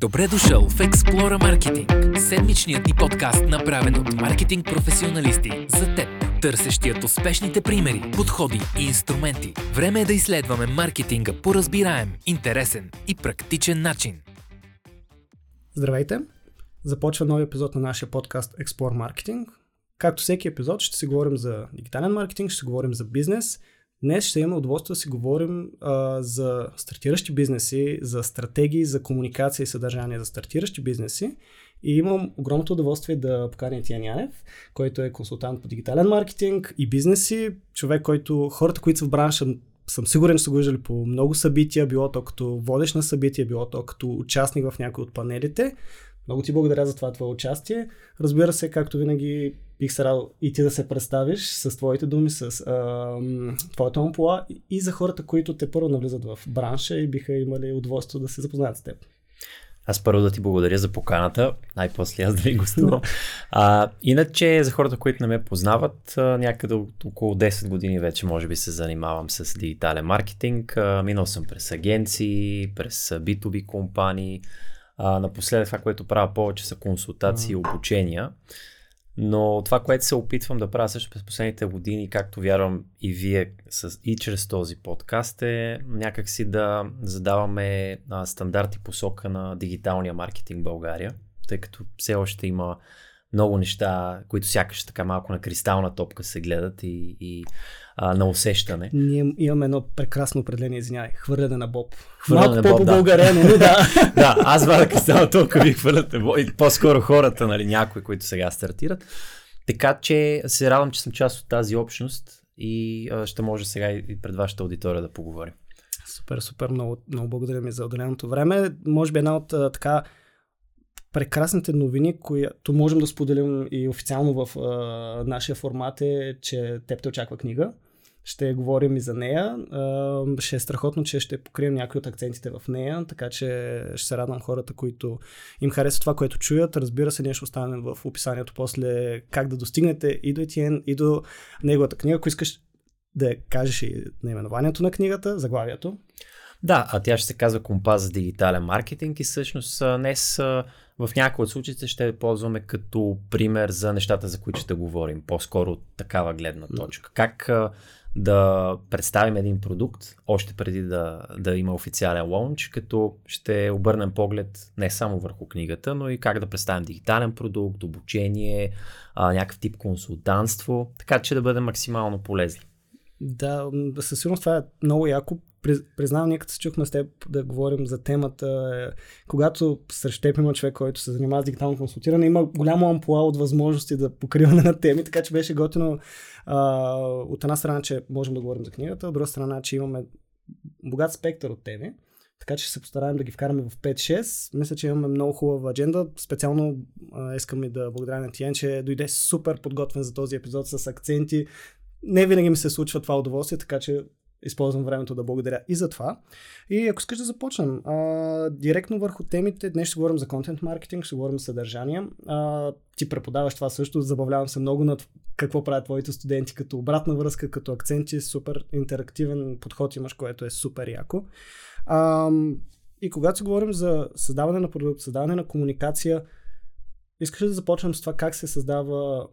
Добре дошъл в Explora Marketing, седмичният ни подкаст, направен от маркетинг професионалисти за теб, търсещият успешните примери, подходи и инструменти. Време е да изследваме маркетинга по разбираем, интересен и практичен начин. Здравейте! Започва нови епизод на нашия подкаст Explore Marketing. Както всеки епизод ще си говорим за дигитален маркетинг, ще си говорим за бизнес – Днес ще имаме удоволствие да си говорим а, за стартиращи бизнеси, за стратегии, за комуникация и съдържание за стартиращи бизнеси. И имам огромното удоволствие да поканя Етиян Янев, който е консултант по дигитален маркетинг и бизнеси. Човек, който хората, които са в бранша, съм сигурен, че са го виждали по много събития, било то като водещ на събития, било то като участник в някои от панелите. Много ти благодаря за това твое участие. Разбира се, както винаги, бих се радвал и ти да се представиш с твоите думи, с а, твоята ампула и за хората, които те първо навлизат в бранша и биха имали удоволствие да се запознаят с теб. Аз първо да ти благодаря за поканата, най-после аз да ви гостувам. а, иначе за хората, които не ме познават, някъде около 10 години вече може би се занимавам с дигитален маркетинг. А, минал съм през агенции, през B2B компании. А, напоследък това, което правя повече са консултации и обучения. Но това, което се опитвам да правя също през последните години, както вярвам и вие с, и чрез този подкаст е някакси да задаваме а, стандарти посока на дигиталния маркетинг в България, тъй като все още има много неща, които сякаш така малко на кристална топка се гледат и, и а, на усещане. Ние имаме едно прекрасно определение, извинявай, хвърляне на Боб. Хвърляне на Боб, да. но да. да, аз вада кристална топка ви хвърляте и по-скоро хората, нали, някои, които сега стартират. Така че се радвам, че съм част от тази общност и а, ще може сега и пред вашата аудитория да поговорим. Супер, супер, много, много благодаря ми за отделеното време. Може би една от а, така прекрасните новини, които можем да споделим и официално в а, нашия формат е, че теб те очаква книга. Ще говорим и за нея. Ще е страхотно, че ще покрием някои от акцентите в нея, така че ще се радвам хората, които им харесват това, което чуят. Разбира се, ние ще останем в описанието после как да достигнете и до Етиен, и до неговата книга. Ако искаш да кажеш и наименованието на книгата, заглавието. Да, а тя ще се казва Компас за дигитален маркетинг и всъщност днес в някои от случаите ще ползваме като пример за нещата, за които ще говорим, по-скоро от такава гледна точка. Как да представим един продукт, още преди да, да има официален лонч, като ще обърнем поглед не само върху книгата, но и как да представим дигитален продукт, обучение, а, някакъв тип консултантство, така че да бъде максимално полезни. Да, със сигурност това е много яко признавам, ние се чухме с теб да говорим за темата, е, когато срещу теб има човек, който се занимава с дигитално консултиране, има голямо ампула от възможности да покриване на теми, така че беше готино а, от една страна, че можем да говорим за книгата, от друга страна, че имаме богат спектър от теми. Така че се постараем да ги вкараме в 5-6. Мисля, че имаме много хубава адженда. Специално а, искам и да благодаря на Тиен, че дойде супер подготвен за този епизод с акценти. Не винаги ми се случва това удоволствие, така че използвам времето да благодаря и за това. И ако искаш да започнем, а, директно върху темите, днес ще говорим за контент маркетинг, ще говорим за съдържание. А, ти преподаваш това също, забавлявам се много над какво правят твоите студенти като обратна връзка, като акценти, супер интерактивен подход имаш, което е супер яко. А, и когато си говорим за създаване на продукт, създаване на комуникация, искаш да започнем с това как се създава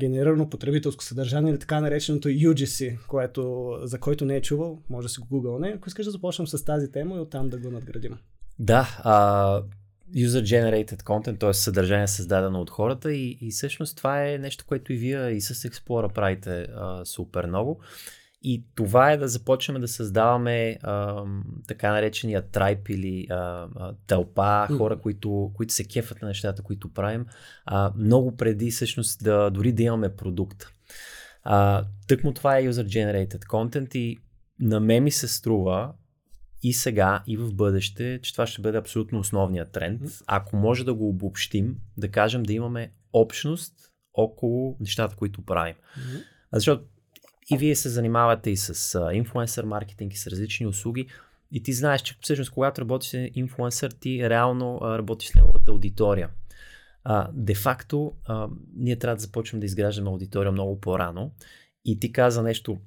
генерирано потребителско съдържание или така нареченото UGC, което, за който не е чувал, може да си го гугълне. Ако искаш да започнем с тази тема и оттам да го надградим. Да, а, user-generated content, т.е. съдържание създадено от хората и, и всъщност това е нещо, което и вие и с Explorer правите а, супер много. И това е да започнем да създаваме а, така наречения трайп или а, а, тълпа, хора, които, които се кефат на нещата, които правим, а, много преди всъщност да дори да имаме продукт. А, тъкмо това е user-generated content и на мен ми се струва и сега, и в бъдеще, че това ще бъде абсолютно основният тренд. Ако може да го обобщим, да кажем да имаме общност около нещата, които правим. Mm-hmm. Защото и вие се занимавате и с инфлуенсър маркетинг и с различни услуги. И ти знаеш, че всъщност когато работиш с инфлуенсър, ти реално работиш с неговата аудитория. А, де-факто, а, ние трябва да започнем да изграждаме аудитория много по-рано. И ти каза нещо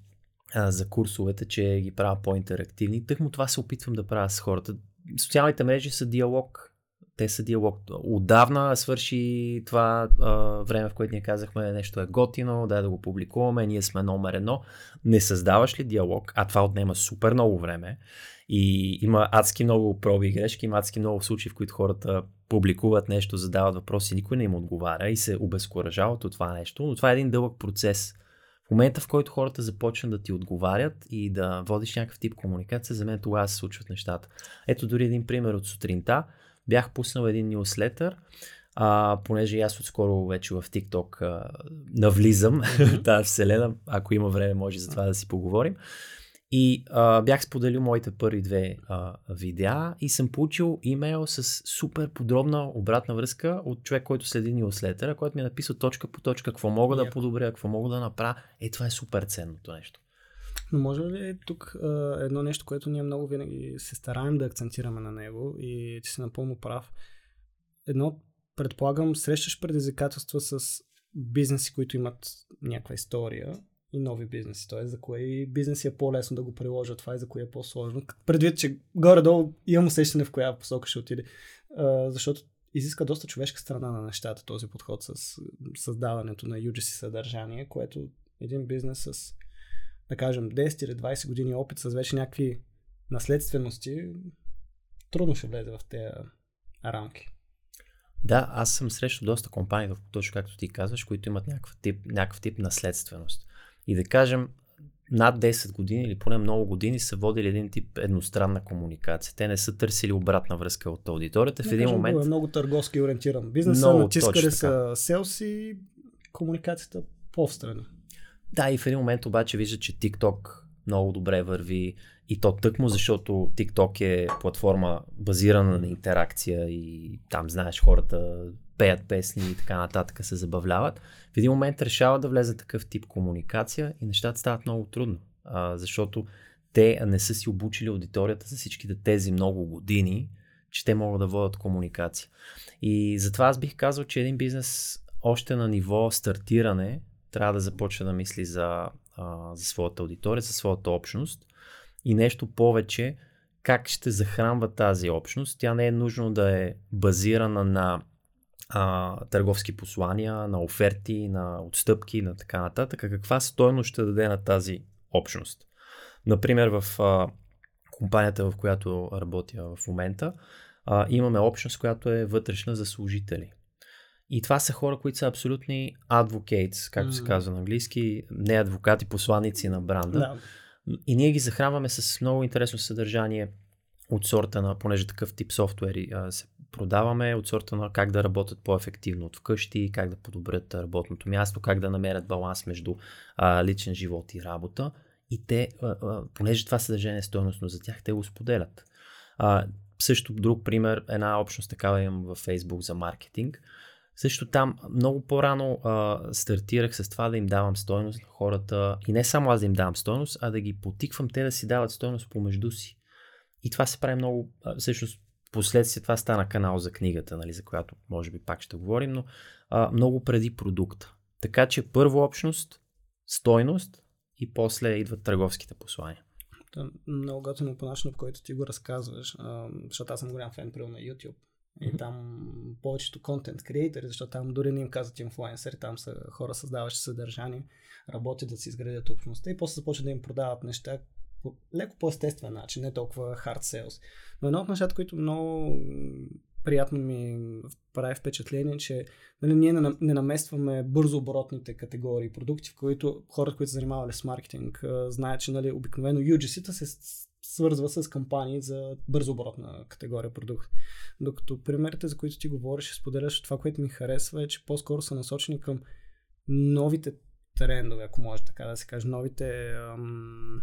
а, за курсовете, че ги правя по-интерактивни. Тъкмо това се опитвам да правя с хората. социалните мрежи са диалог. Те са диалог. Отдавна свърши това а, време, в което ние казахме нещо е готино, дай да го публикуваме, ние сме номер едно. Не създаваш ли диалог, а това отнема супер много време и има адски много проби и грешки, има адски много случаи, в които хората публикуват нещо, задават въпроси, никой не им отговаря и се обезкуражават от това нещо, но това е един дълъг процес. В момента, в който хората започнат да ти отговарят и да водиш някакъв тип комуникация, за мен тогава се случват нещата. Ето дори един пример от сутринта. Бях пуснал един нюслетър, а, понеже аз отскоро вече в TikTok а, навлизам mm-hmm. тази вселена, ако има време може за това да си поговорим. И а, бях споделил моите първи две а, видеа и съм получил имейл с супер подробна обратна връзка от човек, който следи нюслетера, който ми е написал точка по точка какво мога yeah. да подобря, какво мога да направя. Е, това е супер ценното нещо. Но може ли тук а, едно нещо, което ние много винаги се стараем да акцентираме на него и ти си напълно прав. Едно, предполагам, срещаш предизвикателства с бизнеси, които имат някаква история и нови бизнеси. Тоест, за кое бизнеси е по-лесно да го приложат това и за кое е по-сложно. Предвид, че горе-долу имам усещане в коя посока ще отиде. А, защото изиска доста човешка страна на нещата този подход с създаването на UGC съдържание, което един бизнес с, да кажем, 10 или 20 години опит с вече някакви наследствености, трудно ще влезе в тези рамки. Да, аз съм срещал доста компании, точно както ти казваш, които имат някакъв тип, някакъв тип наследственост. И да кажем, над 10 години или поне много години са водили един тип едностранна комуникация. Те не са търсили обратна връзка от аудиторията. В един кажем, момент. Е много търговски ориентиран. Бизнесът натискали са селс и комуникацията по-встрани. Да, и в един момент обаче вижда, че TikTok много добре върви и то тъкмо, защото TikTok е платформа базирана на интеракция и там, знаеш, хората пеят песни и така нататък се забавляват. В един момент решават да влезе такъв тип комуникация и нещата стават много трудно, а, защото те не са си обучили аудиторията за всичките тези много години, че те могат да водят комуникация. И затова аз бих казал, че един бизнес още на ниво стартиране трябва да започне да мисли за, за своята аудитория, за своята общност и нещо повече, как ще захранва тази общност. Тя не е нужно да е базирана на а, търговски послания, на оферти, на отстъпки, на така нататък. Каква стойност ще даде на тази общност? Например, в а, компанията, в която работя в момента, а, имаме общност, която е вътрешна за служители. И това са хора, които са абсолютни advocates, както mm. се казва на английски, не адвокати, посланици на бранда. Да. И ние ги захранваме с много интересно съдържание от сорта на, понеже такъв тип софтуери а, се продаваме, от сорта на как да работят по-ефективно от вкъщи, как да подобрят работното място, как да намерят баланс между а, личен живот и работа. И те, а, а, понеже това съдържание е стоеностно за тях, те го споделят. А, също друг пример, една общност такава имам във Facebook за маркетинг. Също там много по-рано а, стартирах с това да им давам стойност на хората и не само аз да им давам стойност, а да ги потиквам те да си дават стойност помежду си. И това се прави много, а, всъщност последствие това стана канал за книгата, нали, за която може би пак ще говорим, но а, много преди продукта. Така че първо общност, стойност и после идват търговските послания. Много готино по начина, по който ти го разказваш, защото аз съм голям фен на YouTube. И там повечето контент креатори, защото там дори не им казват инфлуенсъри, там са хора създаващи съдържание, работят да си изградят общността и после започват да им продават неща, по леко по-естествен начин, не толкова hard sales. Но едно от нещата, които много приятно ми прави впечатление, че нали, ние не, наместваме бързо оборотните категории продукти, в които хората, които се занимавали с маркетинг, знаят, че нали, обикновено UGC-та се свързва с кампании за бързо оборотна категория продукт. Докато примерите, за които ти говориш и споделяш, това, което ми харесва е, че по-скоро са насочени към новите трендове, ако може така да се каже, новите ам,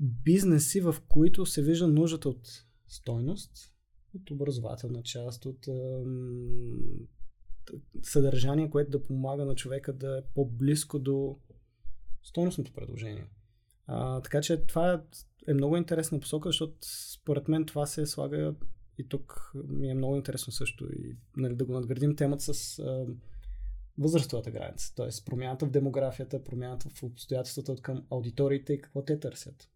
бизнеси, в които се вижда нуждата от стойност, от образователна част, от ем, съдържание, което да помага на човека да е по-близко до стойностното предложение. А, така че това е много интересна посока, защото според мен това се слага и тук ми е много интересно също и нали, да го надградим темата с а, възрастовата граница, т.е. промяната в демографията, промяната в обстоятелствата от към аудиториите и какво те търсят.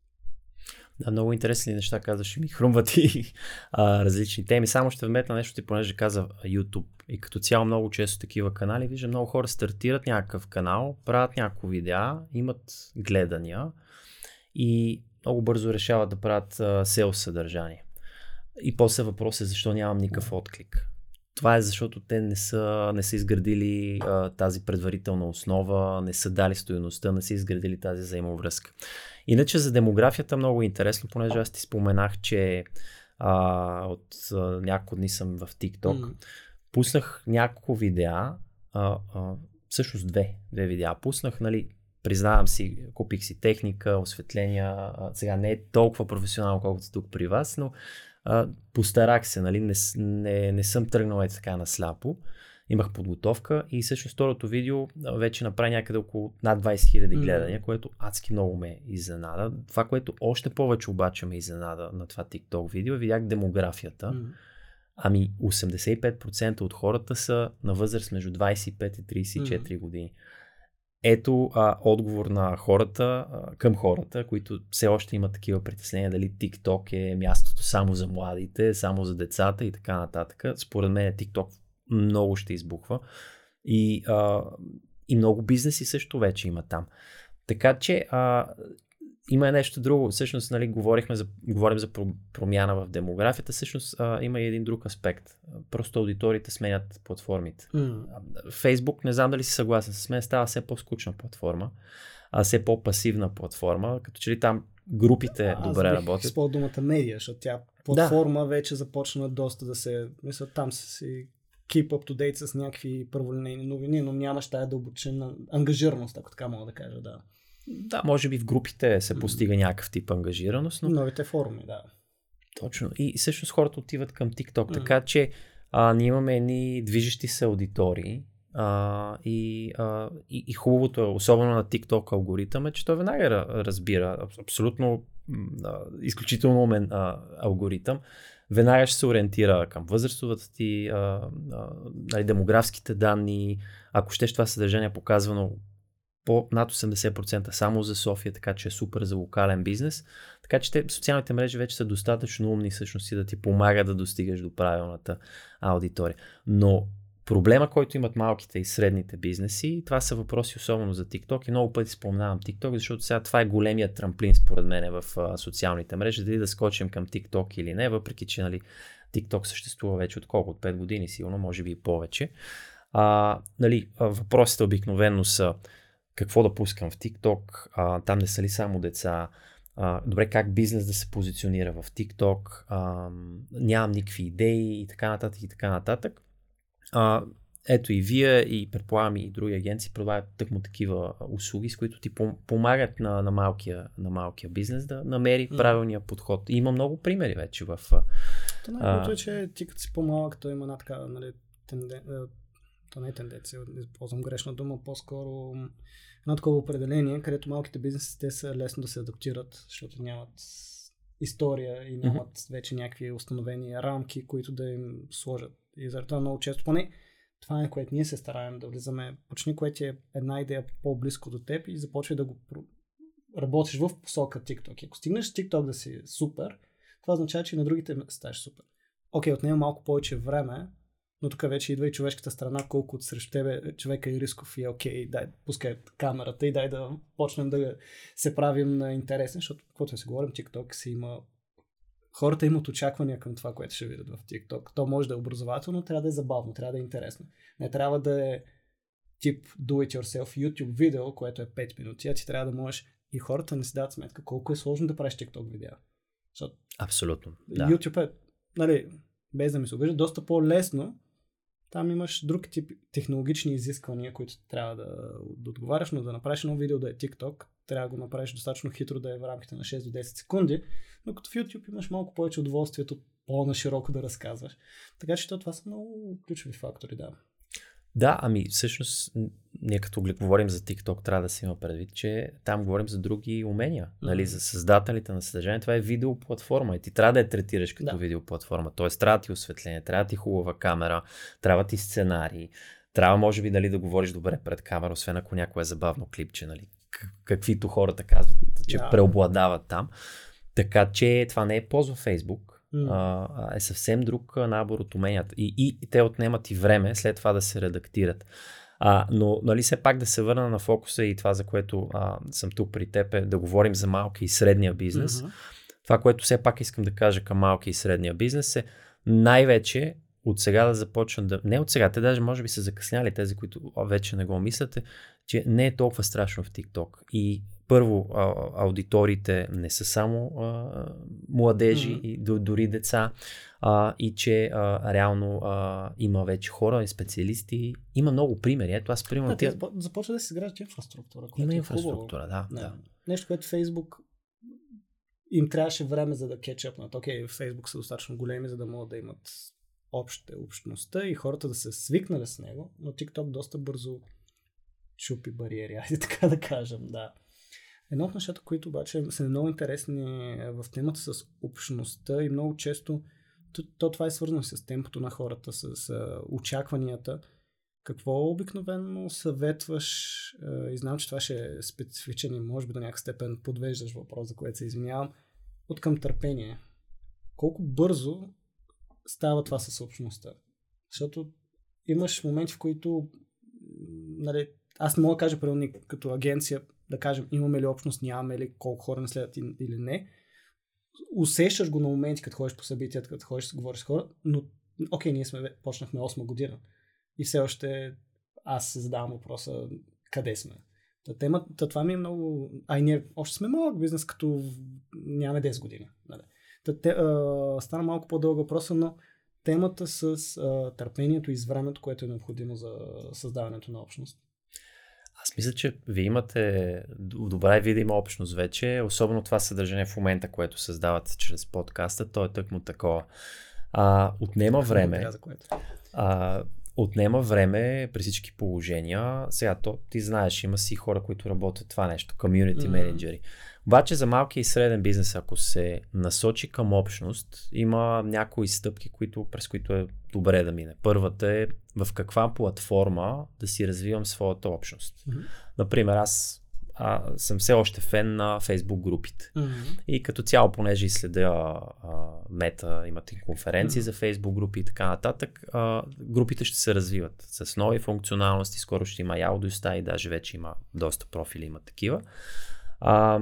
Да, много интересни неща казваш, ми хрумват и а, различни теми. Само ще вметна нещо ти, понеже каза YouTube и като цяло много често такива канали, виждам много хора стартират някакъв канал, правят някакво видеа, имат гледания и много бързо решават да правят сел съдържание. И после въпрос е защо нямам никакъв отклик. Това е защото те не са, не са изградили а, тази предварителна основа, не са дали стоеността, не са изградили тази взаимовръзка. Иначе за демографията много интересно, понеже аз ти споменах, че а, от а, няколко дни съм в TikTok. Mm. Пуснах няколко видеа, а, а, всъщност две, две видеа. Пуснах, нали, признавам си, купих си техника, осветления, сега не е толкова професионално, колкото тук при вас, но а, постарах се, нали, не, не, не съм тръгнал е така на сляпо. Имах подготовка и всъщност второто видео вече направи някъде около над 20 000 гледания, mm. което адски много ме изненада. Това, което още повече обаче ме изненада на това TikTok видео, видях демографията. Mm. Ами 85% от хората са на възраст между 25 и 34 mm. години. Ето а, отговор на хората, а, към хората, които все още имат такива притеснения дали TikTok е мястото само за младите, само за децата и така нататък. Според мен TikTok много ще избухва и, а, и много бизнеси също вече има там. Така че а, има нещо друго. Всъщност, нали, говорихме за, говорим за промяна в демографията. Всъщност, а, има и един друг аспект. Просто аудиториите сменят платформите. Mm. Фейсбук, не знам дали си съгласен с мен, става все по-скучна платформа, а все по-пасивна платформа, като че ли там групите а, добре аз работят. Аз думата медия, защото тя платформа да. вече започна доста да се... Мисля, там си keep up to date с някакви първолинейни новини, но нямаш тая дълбочина ангажираност, ако така мога да кажа, да. Да, може би в групите се постига някакъв тип ангажираност. Но... Новите форми, да. Точно. И всъщност хората отиват към TikTok, mm. така че а, ние имаме едни движещи се аудитории, а, и, а, и, и хубавото е, особено на TikTok алгоритъм, е, че той веднага разбира абсолютно а, изключително умен а, алгоритъм. Веднага ще се ориентира към възрастовата ти, а, а, демографските данни. Ако ще това съдържание е показвано по над 80% само за София, така че е супер за локален бизнес. Така че те, социалните мрежи вече са достатъчно умни всъщност и да ти помагат да достигаш до правилната аудитория. Но проблема, който имат малките и средните бизнеси, това са въпроси особено за TikTok и много пъти споменавам TikTok, защото сега това е големия трамплин според мен в а, социалните мрежи, дали да скочим към TikTok или не, въпреки че нали, TikTok съществува вече от колко? От 5 години сигурно, може би и повече. А, нали, въпросите обикновено са какво да пускам в TikTok, а, там не са ли само деца, а, добре как бизнес да се позиционира в TikTok, а, нямам никакви идеи и така нататък и така нататък. А, ето и вие и предполагам и други агенции предлагат тъкмо такива услуги, с които ти помагат на, на, малкия, на малкия бизнес да намери mm. правилния подход. И има много примери вече в... То най-доброто е, че ти като си по-малък, то има една така, нали, тенден... то не е тенденция, използвам грешна дума, по-скоро едно такова определение, където малките бизнеси те са лесно да се адаптират, защото нямат история и нямат mm-hmm. вече някакви установени рамки, които да им сложат. И заради това много често, поне това е което ние се стараем да влизаме. Почни, което е една идея по-близко до теб и започвай да го работиш в посока TikTok. Ако стигнеш TikTok да си супер, това означава, че и на другите ставаш супер. Окей, отнема малко повече време, но тук вече идва и човешката страна, колко от срещу тебе човека е рисков и е окей, дай, пускай камерата и дай да почнем да се правим на интересен, защото каквото се говорим, TikTok си има хората имат очаквания към това, което ще видят в TikTok. То може да е образователно, трябва да е забавно, трябва да е интересно. Не трябва да е тип do it yourself YouTube видео, което е 5 минути, а ти трябва да можеш и хората не си дадат сметка колко е сложно да правиш TikTok видео. Защото Абсолютно. Да. YouTube е, нали, без да ми се обижда, доста по-лесно. Там имаш друг тип технологични изисквания, които трябва да, да отговаряш, но да направиш едно видео да е TikTok, трябва да го направиш достатъчно хитро да е в рамките на 6 до 10 секунди, но като в YouTube имаш малко повече удоволствието по-нашироко да разказваш. Така че това са много ключови фактори, да. Да, ами всъщност ние като говорим за TikTok, трябва да се има предвид, че там говорим за други умения, mm-hmm. нали, за създателите на съдържание. Това е видеоплатформа и ти трябва да я третираш като да. видеоплатформа. Тоест трябва да ти осветление, трябва да ти хубава камера, трябва ти сценарии, трябва може би нали, да говориш добре пред камера, освен ако някое забавно клипче, нали, каквито хората казват, че yeah. преобладават там. Така че това не е пост във А, е съвсем друг набор от уменията. И, и, те отнемат и време след това да се редактират. А, но, нали, все пак да се върна на фокуса и това, за което а, съм тук при теб, е да говорим за малки и средния бизнес. Мгм. Това, което все пак искам да кажа към малки и средния бизнес е най-вече от сега да започнат да... Не от сега, те даже може би са закъсняли тези, които вече не го мислите, че не е толкова страшно в TikTok. И първо, а, аудиториите не са само а, младежи Мгм. и до- дори деца, а, и че а, реално а, има вече хора и специалисти. Има много примери. Ето аз примерно... Да, запо- започва да се изгражда инфраструктура. Има е инфраструктура, да, хубаво. да. Нещо, което Фейсбук им трябваше време за да кетчъпнат. Окей, Фейсбук са достатъчно големи, за да могат да имат обща общността и хората да се свикнали с него, но TikTok доста бързо чупи бариери, айде така да кажем, да. Едно от нещата, които обаче са много интересни е в темата с общността и много често то, то това е свързано с темпото на хората, с, с очакванията. Какво обикновено съветваш, е, и знам, че това ще е специфичен и може би до някакъв степен подвеждаш въпрос, за което се извинявам, от към търпение. Колко бързо става това със общността? Защото имаш моменти, в които нали, аз не мога да кажа, примерно, като агенция, да кажем, имаме ли общност, нямаме ли, колко хора не следят или не. Усещаш го на моменти, като ходиш по събитията, като ходиш да говориш с хора, но окей, ние сме, почнахме 8 година и все още аз се задавам въпроса къде сме. Та, тема, това ми е много... А и ние още сме малък бизнес, като нямаме 10 години. Нали. Та, те, а, стана малко по-дълъг въпроса, но темата с а, търпението и с времето, което е необходимо за създаването на общност. Аз мисля, че вие имате добра видима общност вече, особено това съдържание в момента, което създавате чрез подкаста, то е тъкмо такова. А, отнема време. А, отнема време при всички положения. Сега, то, ти знаеш, има си хора, които работят това нещо, комьюнити менеджери. Обаче за малки и среден бизнес, ако се насочи към общност, има някои стъпки, които, през които е добре да мине. Първата е в каква платформа да си развивам своята общност. Мгм. Например, аз а, съм все още фен на Facebook групите. Мгм. И като цяло, понеже и следя а, мета, имате конференции Мгм. за Facebook групи и така нататък, а, групите ще се развиват с нови функционалности. Скоро ще има и аудиостаи, даже вече има доста профили, има такива. А,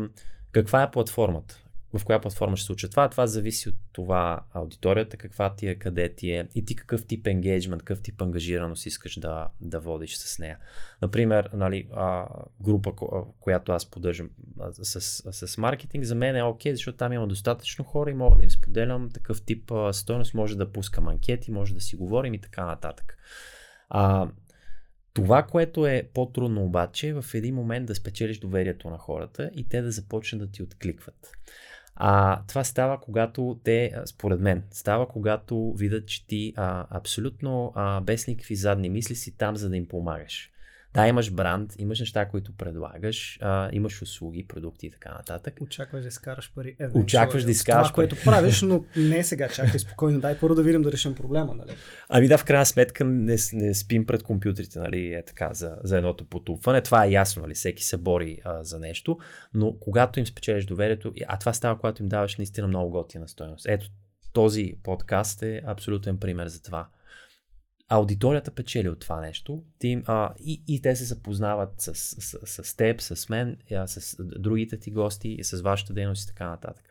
каква е платформата? В коя платформа ще се случва това? Това зависи от това аудиторията, каква ти е, къде ти е и ти какъв тип енгейджмент, какъв тип ангажираност искаш да, да водиш с нея. Например, нали, а, група, която аз поддържам с, с, с маркетинг, за мен е окей, защото там има достатъчно хора и мога да им споделям такъв тип стойност, може да пускам анкети, може да си говорим и така нататък. А, това, което е по-трудно обаче, е в един момент да спечелиш доверието на хората и те да започнат да ти откликват. А, това става, когато те, според мен, става, когато видят, че ти а, абсолютно а, без никакви задни мисли си там, за да им помагаш. Да, имаш бранд, имаш неща, които предлагаш, а, имаш услуги, продукти и така нататък. Очакваш да изкараш пари. Е, Очакваш да изкараш Това, което правиш, но не сега, чакай спокойно. Дай първо да видим да решим проблема. Нали? Ами да, в крайна сметка не, не спим пред компютрите, нали, е така, за, за едното потупване. Това е ясно, нали, всеки се бори а, за нещо, но когато им спечелиш доверието, а това става, когато им даваш наистина много готина стоеност. Ето, този подкаст е абсолютен пример за това. Аудиторията печели от това нещо ти, а, и, и те се запознават с, с, с теб, с мен, а, с другите ти гости, с вашата дейност и така нататък.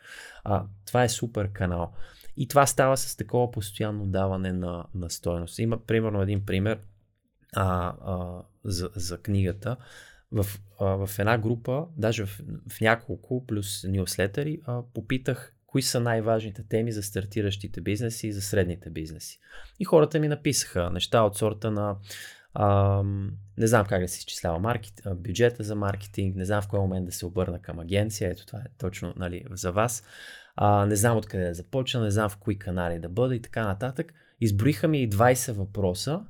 А, това е супер канал. И това става с такова постоянно даване на, на стоеност. Има примерно един пример а, а, за, за книгата. В, а, в една група, даже в, в няколко, плюс нюслетери, попитах кои са най-важните теми за стартиращите бизнеси и за средните бизнеси. И хората ми написаха неща от сорта на а, не знам как да се изчислява маркет, бюджета за маркетинг, не знам в кой момент да се обърна към агенция, ето това е точно нали, за вас. А, не знам откъде да започна, не знам в кои канали да бъда и така нататък. Изброиха ми и 20 въпроса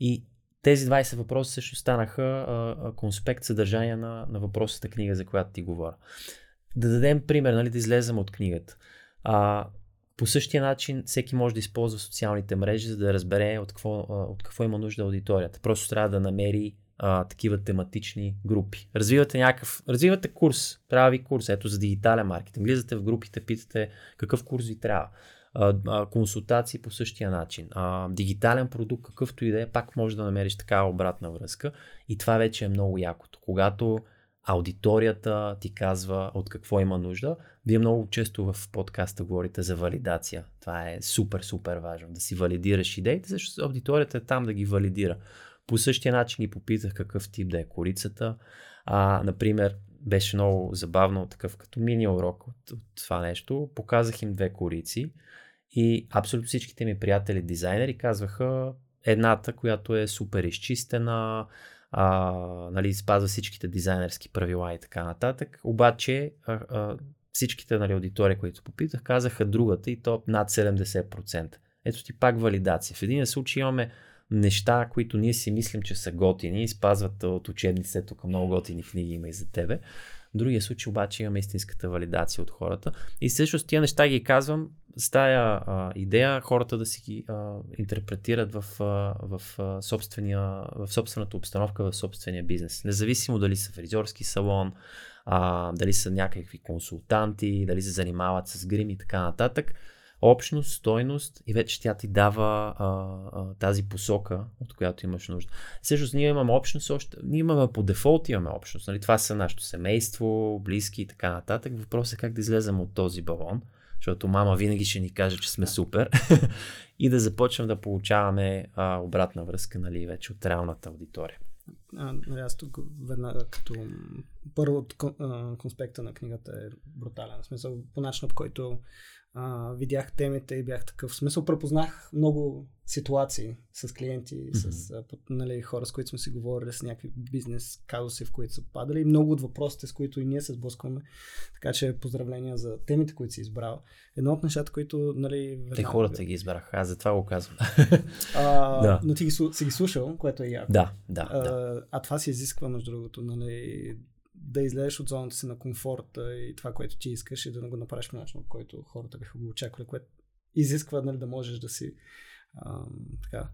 и тези 20 въпроса също станаха а, конспект съдържание на, на въпросата книга, за която ти говоря. Да дадем пример, нали, да излезем от книгата. А, по същия начин всеки може да използва социалните мрежи, за да разбере от какво, от какво има нужда аудиторията. Просто трябва да намери а, такива тематични групи. Развивате някакъв, развивате курс, трябва ви курс, ето за дигитален маркетинг. Влизате в групите, питате какъв курс ви трябва. А, а, консултации по същия начин. А, дигитален продукт, какъвто и да е, пак може да намериш такава обратна връзка. И това вече е много якото. Когато аудиторията ти казва от какво има нужда. Вие много често в подкаста говорите за валидация. Това е супер, супер важно. Да си валидираш идеите, защото аудиторията е там да ги валидира. По същия начин ги попитах какъв тип да е корицата. А, например, беше много забавно, такъв като мини урок от, от това нещо. Показах им две корици и абсолютно всичките ми приятели дизайнери казваха едната, която е супер изчистена, а, нали, спазва всичките дизайнерски правила и така нататък. Обаче а, а, всичките нали, аудитории, които попитах, казаха другата и то над 70%. Ето ти пак валидация. В един случай имаме неща, които ние си мислим, че са готини и спазват от учебниците, тук много готини книги има и за тебе. В другия случай обаче имаме истинската валидация от хората. И също с тия неща ги казвам с тая а, идея хората да си ги а, интерпретират в, а, в, а, собствения, в собствената обстановка, в собствения бизнес. Независимо дали са фризьорски салон, а, дали са някакви консултанти, дали се занимават с грим и така нататък общност, стойност и вече тя ти дава а, а, тази посока, от която имаш нужда. Също ние имаме общност, още, ние имаме по дефолт имаме общност. Нали? Това са нашето семейство, близки и така нататък. Въпросът е как да излезем от този балон, защото мама винаги ще ни каже, че сме супер и да започнем да получаваме а, обратна връзка нали, вече от реалната аудитория. А, нали, аз тук веднага като първо от конспекта на книгата е брутален. В смисъл, по начина по който а, видях темите и бях такъв. В смисъл, препознах много ситуации с клиенти, mm-hmm. с а, нали, хора, с които сме си говорили, с някакви бизнес казуси, в които са падали и много от въпросите, с които и ние се сблъскваме. Така че поздравления за темите, които си избрал. Едно от нещата, които... Нали, веднага... Те хората ги избраха, аз за това го казвам. а, да. Но ти ги, си ги слушал, което е яко. Да, да. А, да. а това се изисква, между другото, нали, да излезеш от зоната си на комфорта и това, което ти искаш и да го направиш по начин, който хората биха го очаквали, което изисква нали, да можеш да си а, така,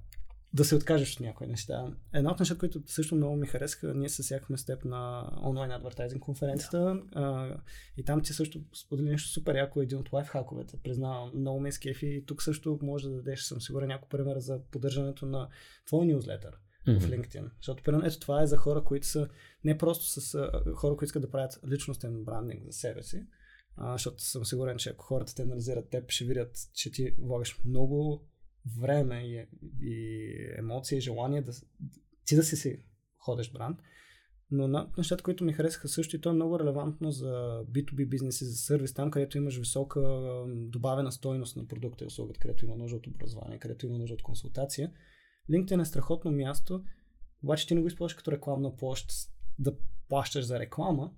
да се откажеш от някои неща. Едно от нещата, които също много ми харесаха, ние се сяхме с теб на онлайн адвертайзинг конференцията да. а, и там ти също сподели нещо супер яко, един от лайфхаковете, признавам, много ме скефи и тук също може да дадеш, съм сигурен, няколко примера за поддържането на твой нюзлетър mm-hmm. в LinkedIn. Защото, примерно, ето това е за хора, които са не просто с а, хора, които искат да правят личностен брандинг за себе си, а, защото съм сигурен, че ако хората те анализират теб, ще видят, че ти влагаш много време и, и емоции, и желание да, ти да си си ходеш бранд. Но на нещата, които ми харесаха също и то е много релевантно за B2B бизнеси, за сервис, там където имаш висока добавена стойност на продукта и услугата, където има нужда от образование, където има нужда от консултация LinkedIn е страхотно място, обаче ти не го използваш като рекламна площ да плащаш за реклама,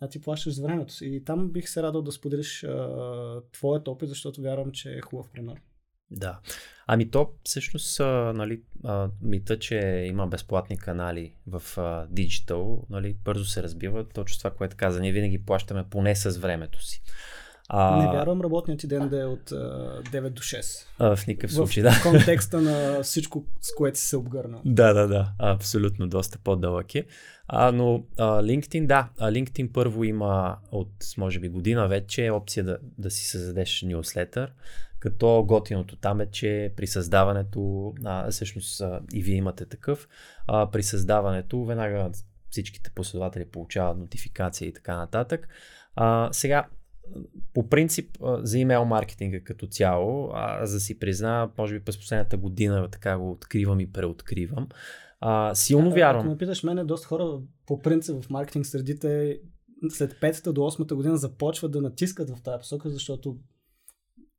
а ти плащаш за времето си. И там бих се радвал да споделиш а, твоят опит, защото вярвам, че е хубав пример. Да. Ами то всъщност а, нали, а, мита, че има безплатни канали в а, нали, бързо се разбива. Точно това, което каза, ние винаги плащаме поне с времето си. А... Не вярвам работният ти ден да е от а, 9 до 6. А, в никакъв случай, да. В контекста на всичко, с което си се обгърна. Да, да, да. Абсолютно, доста по-дълъг е. А, но а, LinkedIn, да. А, LinkedIn първо има от, може би, година вече опция да, да си създадеш нюслетър, като готиното там е, че при създаването, а, всъщност а, и вие имате такъв, а, при създаването веднага всичките последователи получават нотификация и така нататък. А, сега, по принцип за имейл маркетинга като цяло, аз да си призна, може би през последната година така го откривам и преоткривам. А, силно а, вярвам. Ако ме питаш мене, доста хора по принцип в маркетинг средите след 5 до 8 година започват да натискат в тази посока, защото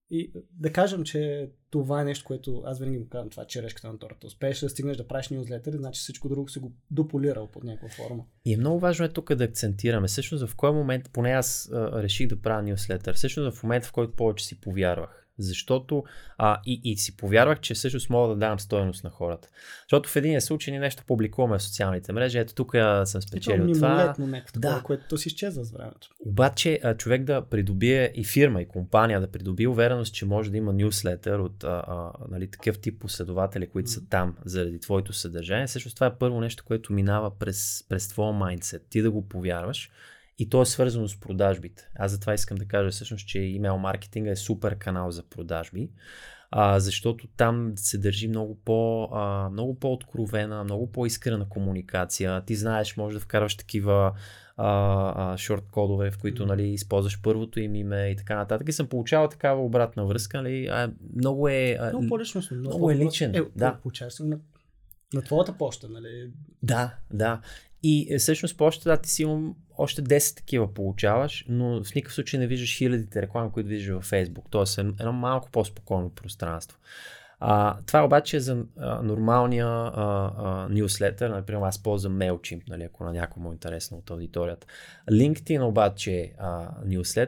и да кажем, че това е нещо, което аз винаги му казвам, това е черешката на торта. Успееш да стигнеш да правиш нюзлетър, значи всичко друго си го дополирал под някаква форма. И е много важно е тук да акцентираме. Всъщност в кой момент, поне аз а, реших да правя нюзлетър, всъщност в момента, в който повече си повярвах. Защото а, и, и си повярвах, че всъщност мога да дам стоеност на хората. Защото в един случай ние нещо публикуваме в социалните мрежи. Ето тук съм спечелил това. Нещо, да. което си изчезва с времето. Обаче човек да придобие и фирма, и компания да придобие увереност, че може да има нюслетър от а, а, нали, такъв тип последователи, които mm. са там заради твоето съдържание. Всъщност това е първо нещо, което минава през, през твоя майндсет. Ти да го повярваш и то е свързано с продажбите. Аз затова искам да кажа всъщност, че имейл маркетинга е супер канал за продажби, а, защото там се държи много, по, а, много по-откровена, много по-искрена комуникация. Ти знаеш, може да вкарваш такива шорт кодове, в които нали, използваш първото им име и така нататък. И съм получавал такава обратна връзка. Нали, а, много е. А, много по-лично. Много, много е личен. Е, да. Получаваш на, на твоята почта, нали? Да, да. И е, всъщност почта, да, ти си имам още 10 такива получаваш, но в никакъв случай не виждаш хилядите реклами, които виждаш във Facebook. Тоест е едно малко по-спокойно пространство. А, това обаче е за а, нормалния а, нюслетър. Например, аз ползвам MailChimp, нали, ако на някой му е интересно от аудиторията. LinkedIn обаче а,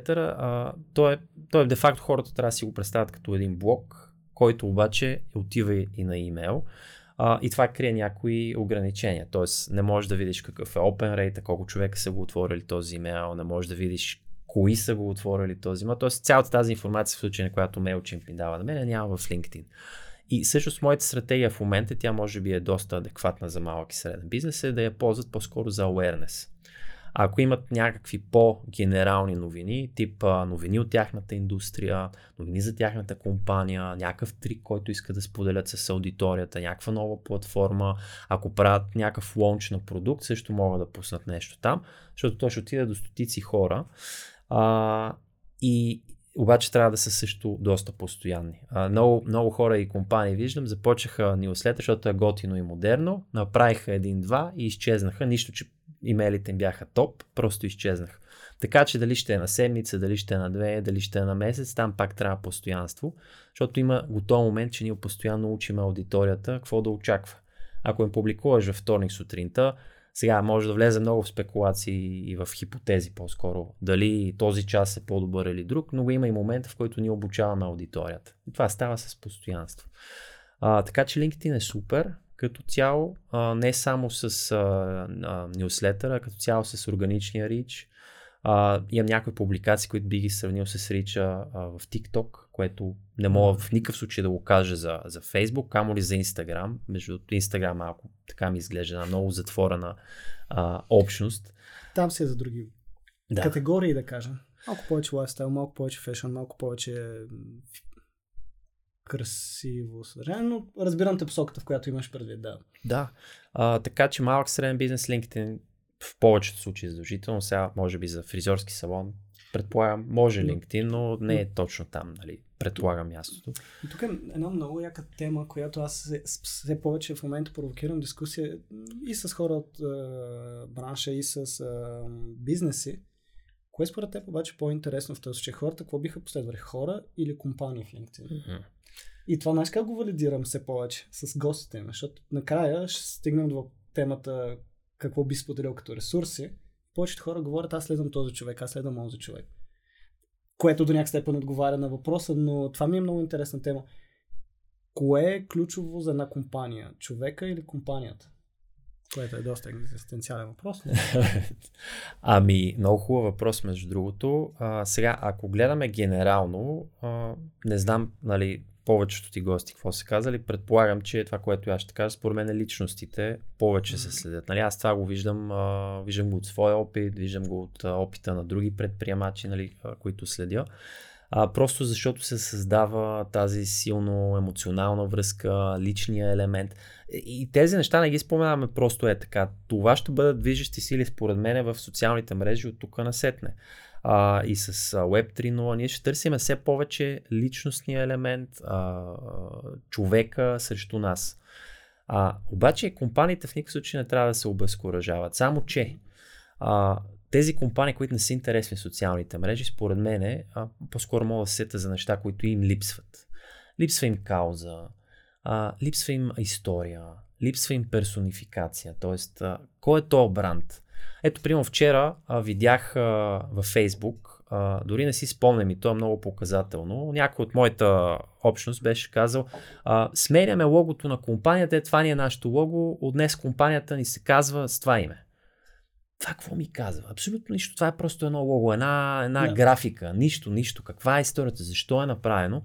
а, той, е, той е де-факто хората трябва да си го представят като един блок, който обаче отива и на имейл. А, и това крие някои ограничения. Тоест, не можеш да видиш какъв е open rate, колко човека са го отворили този имейл, не можеш да видиш кои са го отворили този имейл. Тоест, цялата тази информация в случай, на която MailChimp ми дава на мен, няма в LinkedIn. И всъщност моята стратегия в момента, тя може би е доста адекватна за малък и среден бизнес, е да я ползват по-скоро за awareness. Ако имат някакви по-генерални новини, тип новини от тяхната индустрия, новини за тяхната компания, някакъв трик, който искат да споделят с аудиторията, някаква нова платформа, ако правят някакъв лонч на продукт, също могат да пуснат нещо там, защото то ще отиде до стотици хора. А, и, обаче трябва да са също доста постоянни. А, много, много хора и компании виждам, започнаха нюслета, защото е готино и модерно, направиха един-два и изчезнаха, нищо, че имейлите им бяха топ, просто изчезнах. Така че дали ще е на седмица, дали ще е на две, дали ще е на месец, там пак трябва постоянство, защото има готов момент, че ние постоянно учим аудиторията какво да очаква. Ако им публикуваш във вторник сутринта, сега може да влезе много в спекулации и в хипотези по-скоро, дали този час е по-добър или друг, но има и момента, в който ние обучаваме аудиторията. И това става с постоянство. А, така че LinkedIn е супер като цяло, а, не само с нюслетъра, като цяло с органичния рич. А, имам някои публикации, които би ги сравнил с рича а, в TikTok, което не мога в никакъв случай да го кажа за, за Facebook, камо ли за Instagram. Между Instagram малко така ми изглежда една много затворена а, общност. Там си е за други да. категории, да кажем. Малко повече лайфстайл, малко повече фешън, малко повече красиво съдържание, но разбирам те посоката, в която имаш предвид, да. Да, а, така че малък среден бизнес LinkedIn в повечето случаи задължително, сега може би за фризорски салон, предполагам, може LinkedIn, но не е точно там, нали, предполагам мястото. И тук е една много яка тема, която аз все повече в момента провокирам дискусия и с хора от е, бранша, и с е, бизнеси. Кое според теб обаче е по-интересно в този случай? Хората какво биха последвали? Хора или компании в LinkedIn? Mm-hmm. И това знаеш как го валидирам все повече с гостите ми, защото накрая ще стигнем до темата какво би споделил като ресурси. Повечето хора говорят, аз следвам този човек, аз следвам този човек. Което до някакъв степен отговаря на въпроса, но това ми е много интересна тема. Кое е ключово за една компания? Човека или компанията? Което е доста екзистенциален въпрос. ами, много хубав въпрос, между другото. А, сега, ако гледаме генерално, а, не знам, нали, повечето ти гости какво са казали, предполагам, че това, което аз ще кажа, според мен личностите повече се следят. Нали, аз това го виждам, а, виждам го от своя опит, виждам го от а, опита на други предприемачи, нали, а, които следя. А, просто защото се създава тази силно емоционална връзка, личния елемент. И тези неща не ги споменаваме просто е така. Това ще бъдат движещи сили според мен в социалните мрежи от тук насетне а, и с Web 3.0 ние ще търсим все повече личностния елемент, а, човека срещу нас. А, обаче компаниите в никакъв случай не трябва да се обезкуражават. Само, че а, тези компании, които не са интересни в социалните мрежи, според мен, по-скоро могат да се сета за неща, които им липсват. Липсва им кауза, а, липсва им история, липсва им персонификация. А, кой е то бранд? Ето, примерно вчера а, видях а, във Фейсбук а, дори не си спомням и то е много показателно, някой от моята общност беше казал, а, сменяме логото на компанията, е, това ни е нашето лого, от днес компанията ни се казва с това име. Това какво ми казва? Абсолютно нищо. Това е просто едно лого, една, една yeah. графика. Нищо, нищо. Каква е историята? Защо е направено?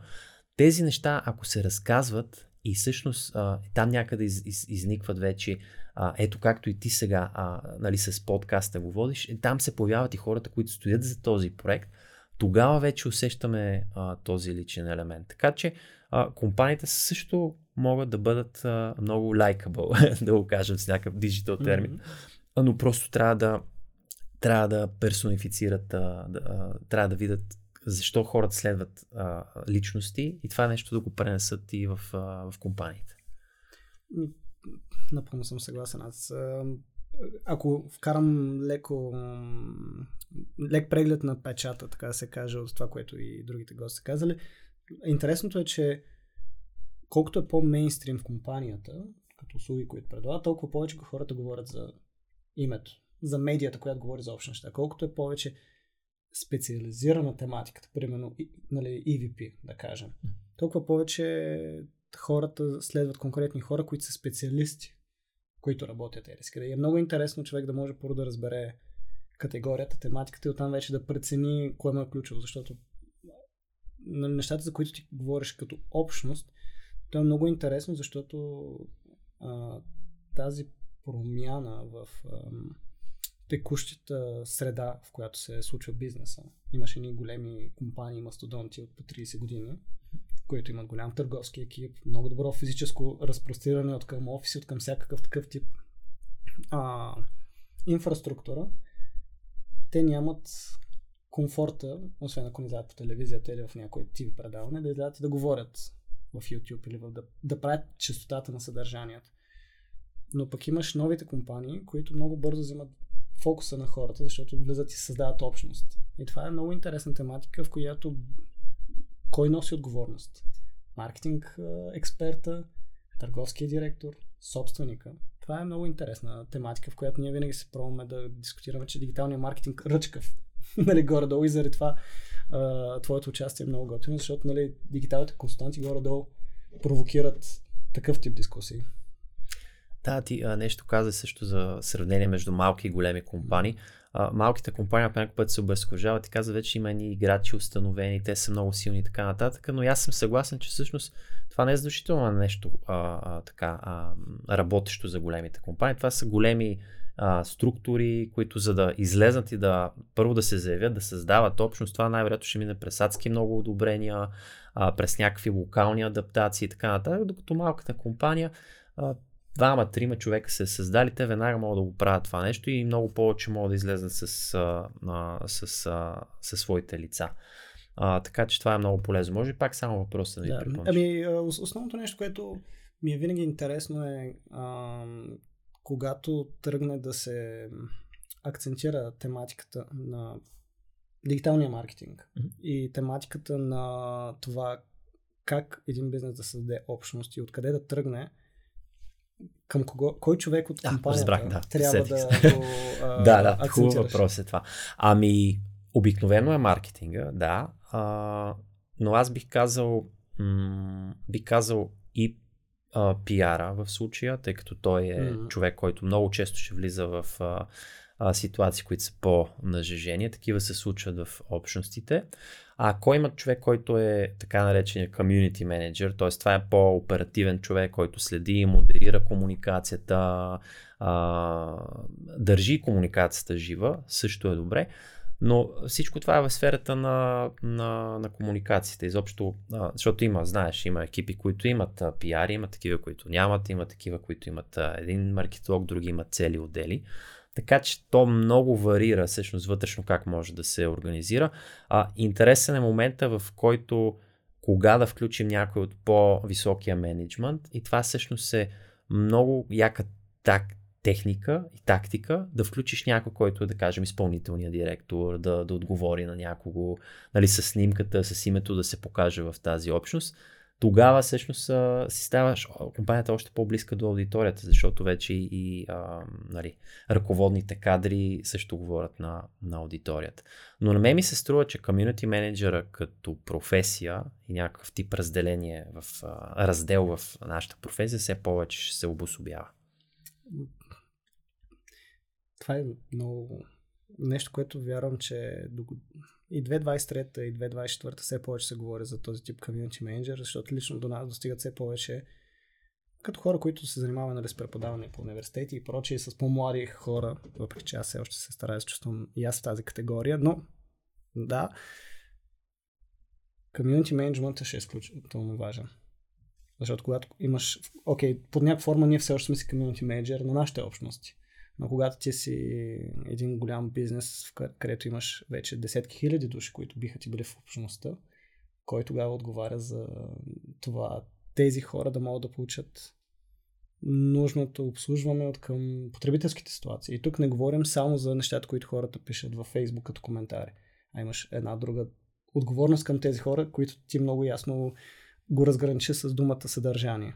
Тези неща, ако се разказват и всъщност а, там някъде из, из, изникват вече а, ето както и ти сега а, нали, с подкаста го водиш, е, там се появяват и хората, които стоят за този проект, тогава вече усещаме а, този личен елемент. Така че а, компаниите също могат да бъдат а, много likable, да го кажем с някакъв диджитал термин, mm-hmm. но просто трябва да трябва да персонифицират, а, да, а, трябва да видят защо хората следват а, личности и това нещо да го пренесат и в, а, в компаниите. Напълно съм съгласен. Аз ако вкарам леко лек преглед на печата, така да се каже, от това, което и другите гости са казали, интересното е, че колкото е по-мейнстрим в компанията, като услуги, които предлага, толкова повече хората говорят за името, за медията, която говори за неща. Колкото е повече специализирана тематиката, примерно нали, EVP, да кажем, толкова повече хората следват конкретни хора, които са специалисти, които работят ериска. И е много интересно човек да може първо да разбере категорията, тематиката и оттам вече да прецени кое му е ключово, защото нещата, за които ти говориш като общност, то е много интересно, защото а, тази промяна в а, текущата среда, в която се случва бизнеса. Имаше ни големи компании, мастодонти от по 30 години, които имат голям търговски екип, много добро физическо разпростиране от към офиси, от към всякакъв такъв тип а, инфраструктура, те нямат комфорта, освен ако не излязат по телевизията или в някой TV предаване, да излязат и да говорят в YouTube или в, да, да правят частотата на съдържанието. Но пък имаш новите компании, които много бързо взимат фокуса на хората, защото влизат и създават общност. И това е много интересна тематика, в която кой носи отговорност? Маркетинг експерта, търговския директор, собственика. Това е много интересна тематика, в която ние винаги се пробваме да дискутираме, че дигиталният маркетинг ръчкав. нали, горе-долу и заради това твоето участие е много готино, защото нали, дигиталните консултанти горе-долу провокират такъв тип дискусии. Да, ти а, нещо каза също за сравнение между малки и големи компании а, малките компании по някакъв път се обезкуражават и казват, вече има ни играчи установени, те са много силни и така нататък, но аз съм съгласен, че всъщност това не е задължително нещо а, а, така, а, работещо за големите компании. Това са големи а, структури, които за да излезнат и да първо да се заявят, да създават общност, това най-вероятно ще мине през адски много одобрения, а, през някакви локални адаптации и така нататък, докато малката компания а, двама, трима човека се създали, те веднага могат да го правят това нещо и много повече могат да излезнат с, а, с, а, с своите лица. А, така че това е много полезно. Може и пак само въпроса да ви да, припомня. Ами, основното нещо, което ми е винаги интересно е а, когато тръгне да се акцентира тематиката на дигиталния маркетинг mm-hmm. и тематиката на това как един бизнес да създаде общност и откъде да тръгне, към кого, кой човек от компанията да, разбрах, да, трябва да го а, Да, да, хубав въпрос е това. Ами, обикновено е маркетинга, да, а, но аз бих казал, м- бих казал и а, пиара в случая, тъй като той е mm-hmm. човек, който много често ще влиза в а, а, ситуации, които са по-нажежени. Такива се случват в общностите. А ако има човек, който е така наречения community manager, т.е. това е по-оперативен човек, който следи и модерира комуникацията, а, държи комуникацията жива, също е добре. Но всичко това е в сферата на, на, на комуникацията. Изобщо, защото има, знаеш, има екипи, които имат а, пиар, има такива, които нямат, има такива, които имат един маркетолог, други имат цели отдели. Така че то много варира всъщност вътрешно как може да се организира. А, интересен е момента, в който кога да включим някой от по-високия менеджмент и това всъщност е много яка так, техника и тактика да включиш някой, който е, да кажем, изпълнителния директор, да, да отговори на някого, нали, с снимката, с името да се покаже в тази общност. Тогава всъщност а, си ставаш компанията още по-близка до аудиторията, защото вече и а, нали, ръководните кадри също говорят на, на аудиторията. Но на мен ми се струва, че комьюнити менеджера като професия и някакъв тип разделение в а, раздел в нашата професия все повече ще се обособява. Това е много нещо, което вярвам, че и 2023 и 2024 все повече се говори за този тип community менеджер, защото лично до нас достигат все повече като хора, които се занимават нали, с преподаване по университети и прочие, с по-млади хора, въпреки че аз все още се старая да чувствам и аз в тази категория, но да, community менеджментът ще е изключително важен. Защото когато имаш, окей, okay, под някаква форма ние все още сме си community менеджер на нашите общности. Но когато ти си един голям бизнес, където имаш вече десетки хиляди души, които биха ти били в общността, кой тогава отговаря за това тези хора да могат да получат нужното обслужване от към потребителските ситуации. И тук не говорим само за нещата, които хората пишат във Facebook като коментари, а имаш една друга отговорност към тези хора, които ти много ясно го разграничи с думата съдържание.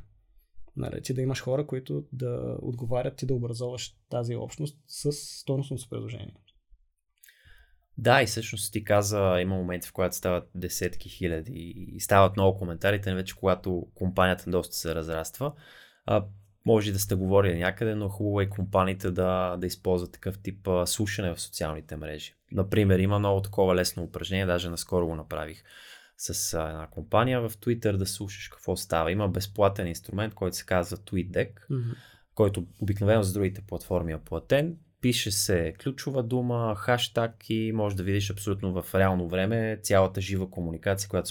Нали, ти да имаш хора, които да отговарят ти да образоваш тази общност с стойностното предложение. Да, и всъщност ти каза, има моменти, в които стават десетки хиляди и стават много коментарите, вече когато компанията доста се разраства. А, може да сте говорили някъде, но хубаво е компаниите да, да използват такъв тип а, слушане в социалните мрежи. Например, има много такова лесно упражнение, даже наскоро го направих с а, една компания в Twitter да слушаш какво става. Има безплатен инструмент, който се казва TweetDeck, mm-hmm. който обикновено за другите платформи е платен. Пише се ключова дума, хаштаг и може да видиш абсолютно в реално време цялата жива комуникация, която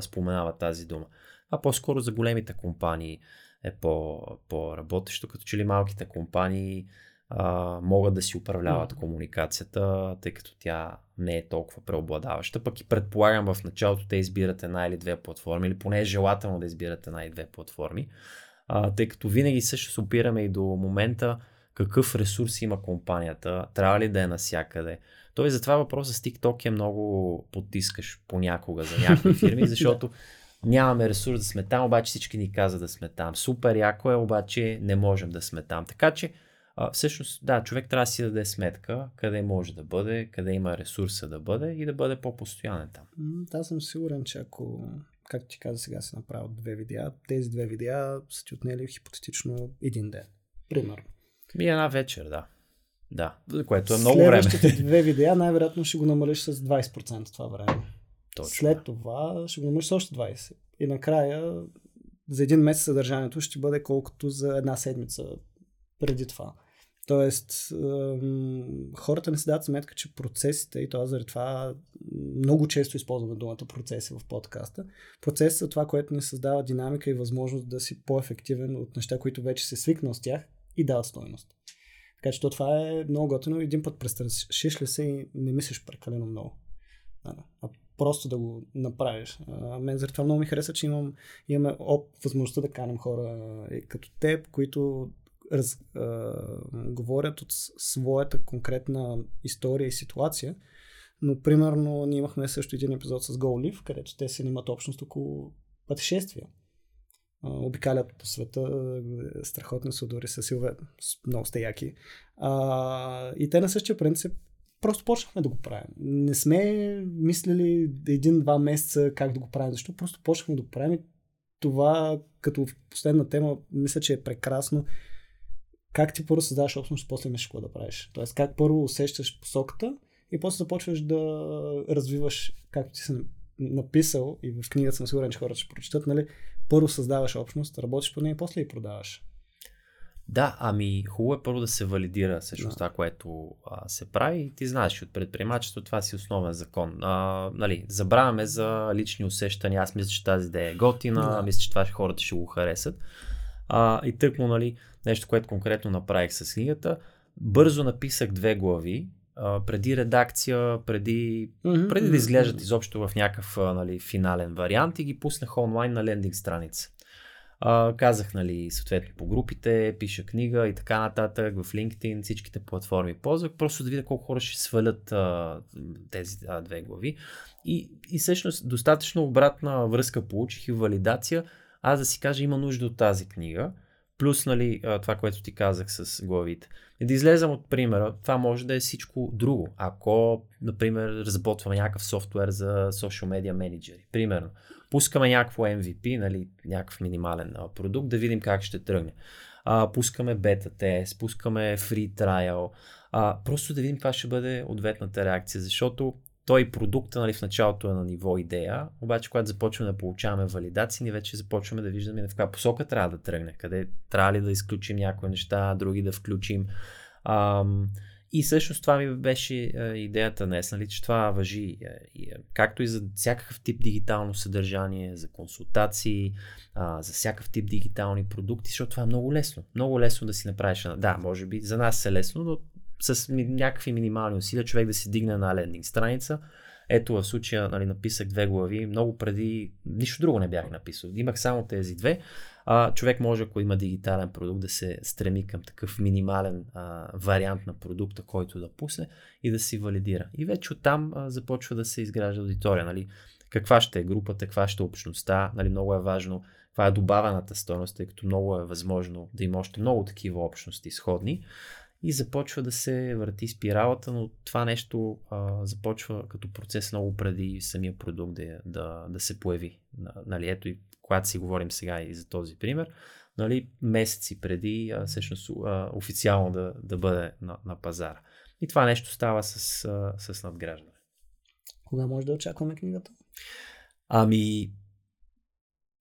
споменава тази дума. А по-скоро за големите компании е по, по-работещо, като че ли малките компании а, могат да си управляват комуникацията, тъй като тя не е толкова преобладаваща. Пък и предполагам в началото те избират една или две платформи, или поне е желателно да избират една или две платформи, а, тъй като винаги също се опираме и до момента какъв ресурс има компанията, трябва ли да е насякъде. Той затова въпросът с TikTok е много потискаш понякога за някои фирми, защото нямаме ресурс да сме там, обаче всички ни казват да сме там. Супер яко е, обаче не можем да сме там. Така че а, всъщност, да, човек трябва да си даде сметка къде може да бъде, къде има ресурса да бъде и да бъде по-постоянен там. Аз съм сигурен, че ако, както ти каза сега, се направил две видеа, тези две видеа са ти отнели хипотетично един ден. Примерно. И една вечер, да. Да, което е много време. Следващите две видеа най-вероятно ще го намалиш с 20% това време. Точно. След това ще го намалиш с още 20%. И накрая за един месец съдържанието ще бъде колкото за една седмица преди това. Тоест, хората не си дадат сметка, че процесите, и това заради това много често използваме думата процеси в подкаста, процесът са това, което ни създава динамика и възможност да си по-ефективен от неща, които вече се свикнал с тях и дават стойност. Така че това е много готино. Един път престрашиш ли се и не мислиш прекалено много. А, просто да го направиш. А, мен заради това много ми хареса, че имам, имаме оп, възможността да канем хора като теб, които раз, а, говорят от своята конкретна история и ситуация. Но, примерно, ние имахме също един епизод с GoLive, където те се имат общност около пътешествия. А, обикалят по света, страхотни судори са силве, много сте яки. А, и те на същия принцип просто почнахме да го правим. Не сме мислили един-два месеца как да го правим, защото просто почнахме да го правим и това като последна тема мисля, че е прекрасно как ти първо създаваш общност, после мислиш какво да правиш. Тоест как първо усещаш посоката и после започваш да развиваш, както ти си написал и в книгата съм сигурен, че хората ще прочитат, нали? Първо създаваш общност, работиш по нея и после я продаваш. Да, ами хубаво е първо да се валидира всъщност да. това, което а, се прави. И ти знаеш, от предприемачеството това си основен закон. А, нали, забравяме за лични усещания. Аз мисля, че тази идея е готина, да. мисля, че това хората ще го харесат. А, и тъкмо, нали, нещо, което конкретно направих с книгата, бързо написах две глави, а, преди редакция, преди, mm-hmm. преди да изглеждат изобщо в някакъв нали, финален вариант и ги пуснах онлайн на лендинг страница. А, казах, нали, съответно по групите, пиша книга и така нататък, в LinkedIn, всичките платформи ползвах, просто да видя колко хора ще свалят а, тези а, две глави. И, и всъщност достатъчно обратна връзка получих и валидация, аз да си кажа има нужда от тази книга, плюс нали, това, което ти казах с главите. И да излезам от примера, това може да е всичко друго. Ако, например, разработваме някакъв софтуер за social media менеджери, примерно, пускаме някакво MVP, нали, някакъв минимален продукт, да видим как ще тръгне. А, пускаме бета тест, пускаме free trial, а, просто да видим каква ще бъде ответната реакция, защото той продукта нали, в началото е на ниво идея, обаче когато започваме да получаваме валидации, ние вече започваме да виждаме в каква посока трябва да тръгне, къде трябва ли да изключим някои неща, други да включим. Ам, и всъщност това ми беше е, идеята днес, нали, че това въжи е, е, както и за всякакъв тип дигитално съдържание, за консултации, а, за всякакъв тип дигитални продукти, защото това е много лесно. Много лесно да си направиш. Да, може би за нас е лесно, но с някакви минимални усилия човек да се дигне на лендинг страница. Ето в случая нали, написах две глави, много преди, нищо друго не бях написал. Имах само тези две. А, човек може, ако има дигитален продукт, да се стреми към такъв минимален а, вариант на продукта, който да пусне и да си валидира. И вече оттам а, започва да се изгражда аудитория. Нали? Каква ще е групата, каква ще е общността, нали? много е важно това е добавената стойност, тъй като много е възможно да има още много такива общности сходни и започва да се върти спиралата, но това нещо а, започва като процес много преди самия продукт да, да, да се появи. Нали, ето и когато си говорим сега и за този пример, нали, месеци преди а, всъщност а, официално да, да бъде на, на пазара. И това нещо става с, а, с надграждане. Кога може да очакваме книгата? Ами,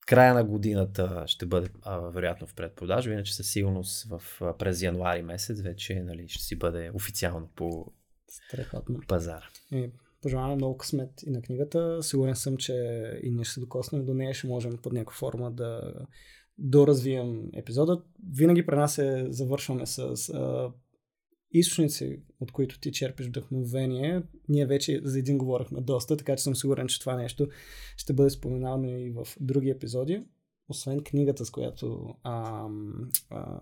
края на годината ще бъде а, вероятно в предпродажа, иначе със сигурност в, а, през януари месец вече нали, ще си бъде официално по Страхотно. пазара. И пожелавам много късмет и на книгата. Сигурен съм, че и ние ще се докоснем до нея, ще можем под някаква форма да доразвием епизода. Винаги при нас е завършваме с а, източници, от които ти черпиш вдъхновение. Ние вече за един говорихме доста, така че съм сигурен, че това нещо ще бъде споменавано и в други епизоди. Освен книгата, с която а, а,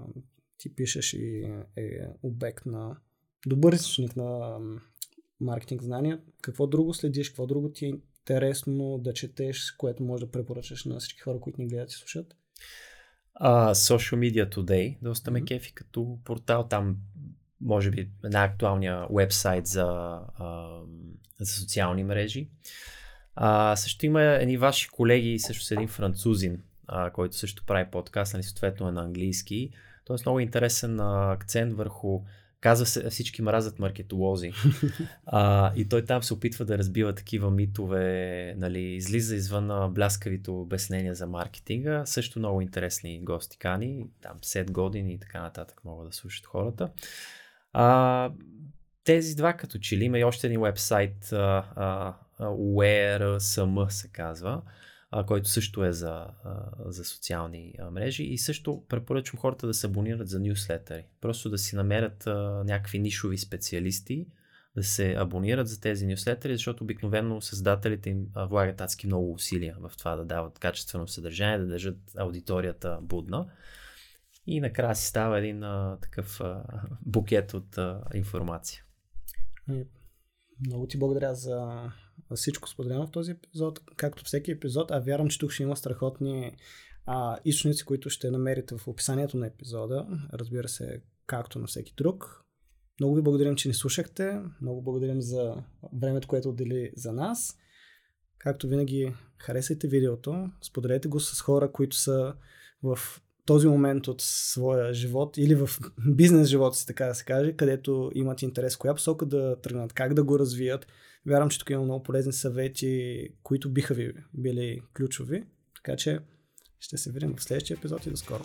ти пишеш и е обект на добър източник на маркетинг знания, какво друго следиш, какво друго ти е интересно да четеш, което може да препоръчаш на всички хора, които ни гледат и слушат? Uh, Social Media Today, доста ме mm-hmm. кефи като портал. Там може би една актуалния вебсайт за, а, за социални мрежи. А, също има едни ваши колеги, също с един французин, а, който също прави подкаст, нали, съответно е на английски. Тоест много интересен а, акцент върху Казва се, всички мразят маркетолози. а, и той там се опитва да разбива такива митове, нали, излиза извън бляскавите обяснения за маркетинга. Също много интересни гости кани, там 7 години и така нататък могат да слушат хората. А, тези два като че ли има и още един вебсайт, WhereSM се казва, а, който също е за, а, за социални а, мрежи и също препоръчвам хората да се абонират за нюслетери. Просто да си намерят а, някакви нишови специалисти, да се абонират за тези нюслетери, защото обикновено създателите им влагат адски много усилия в това да дават качествено съдържание, да държат аудиторията будна. И накрая си става един а, такъв а, букет от а, информация. Много ти благодаря за всичко споделено в този епизод. Както всеки епизод, а вярвам, че тук ще има страхотни а, източници, които ще намерите в описанието на епизода. Разбира се, както на всеки друг. Много ви благодарим, че ни слушахте. Много благодарим за времето, което отдели за нас. Както винаги, харесайте видеото, споделете го с хора, които са в този момент от своя живот или в бизнес живота си, така да се каже, където имат интерес, коя посока да тръгнат, как да го развият. Вярвам, че тук има много полезни съвети, които биха ви били ключови. Така че ще се видим в следващия епизод и до скоро.